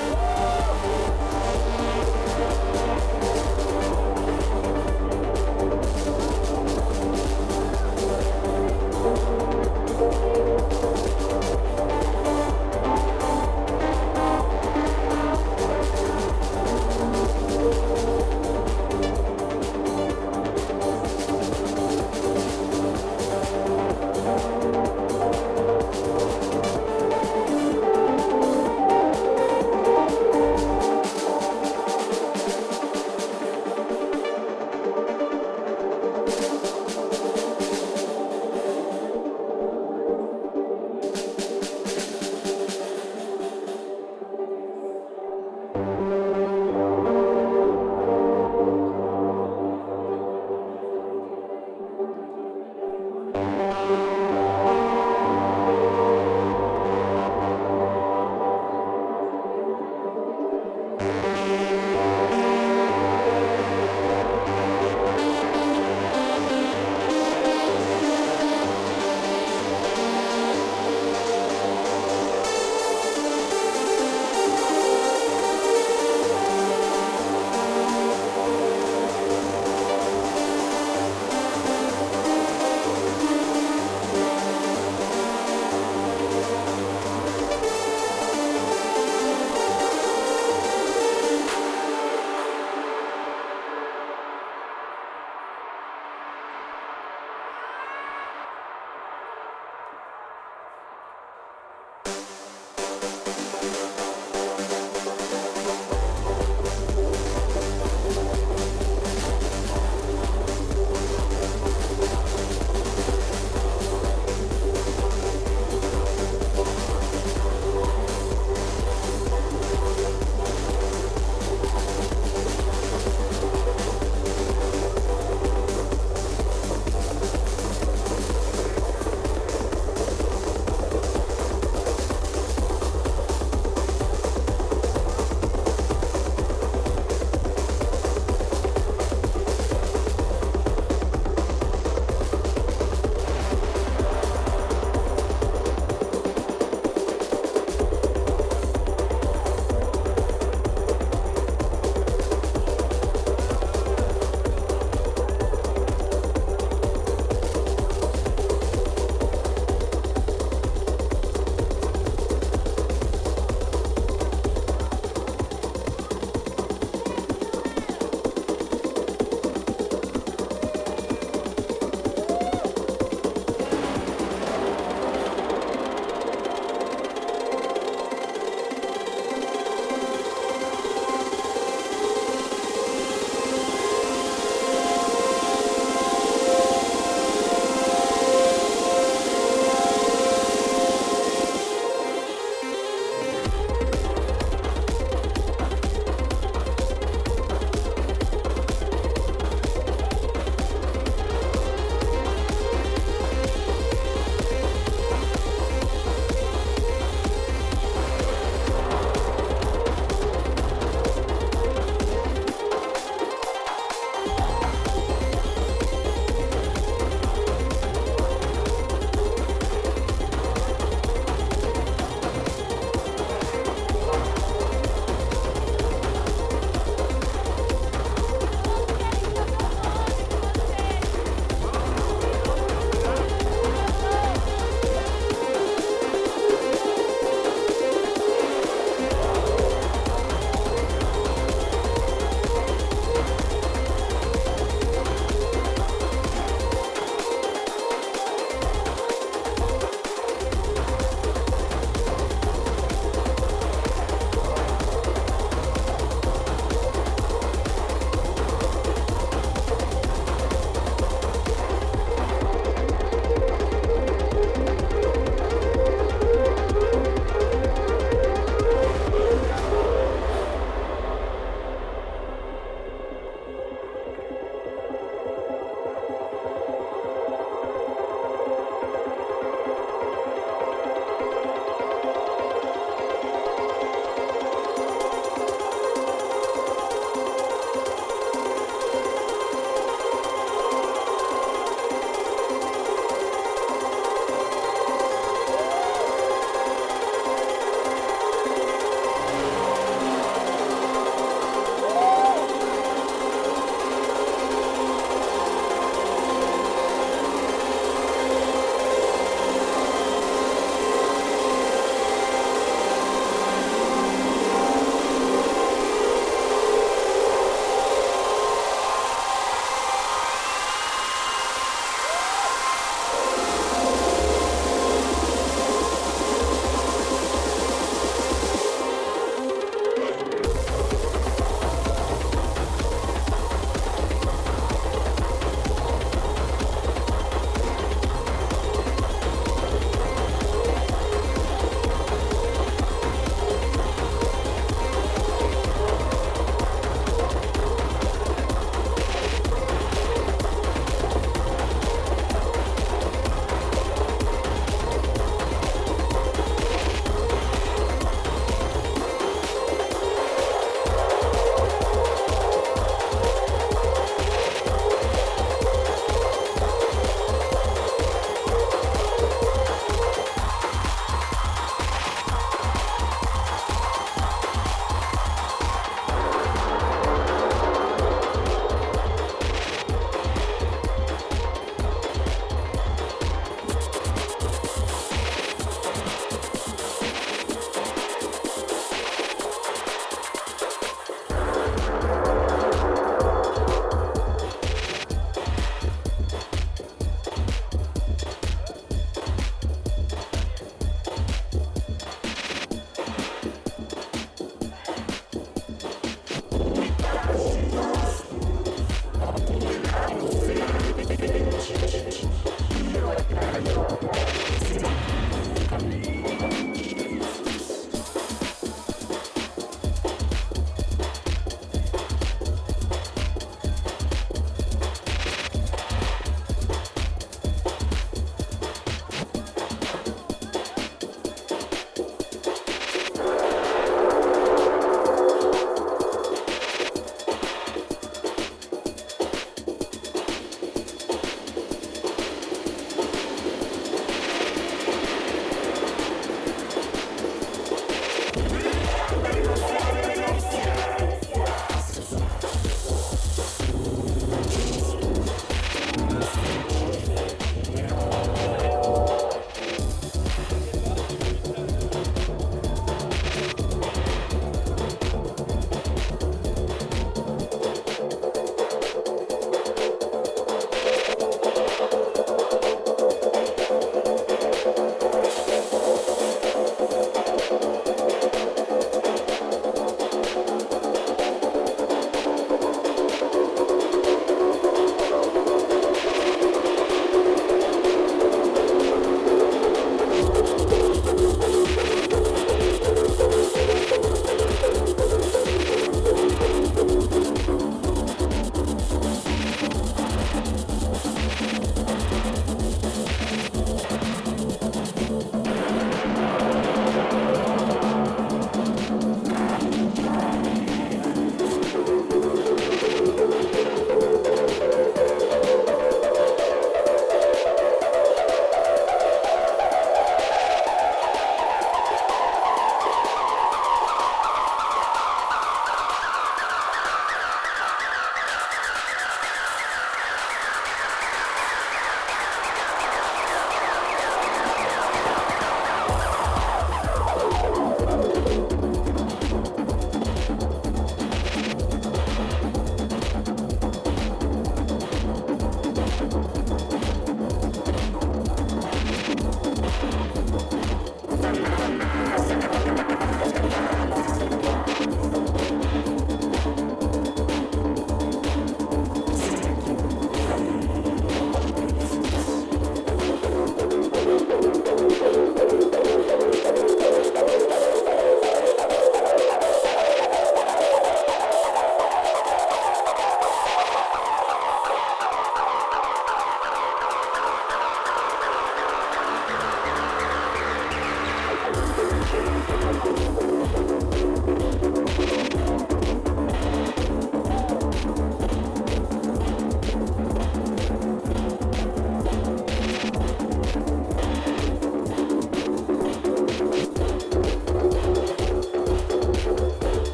Woo!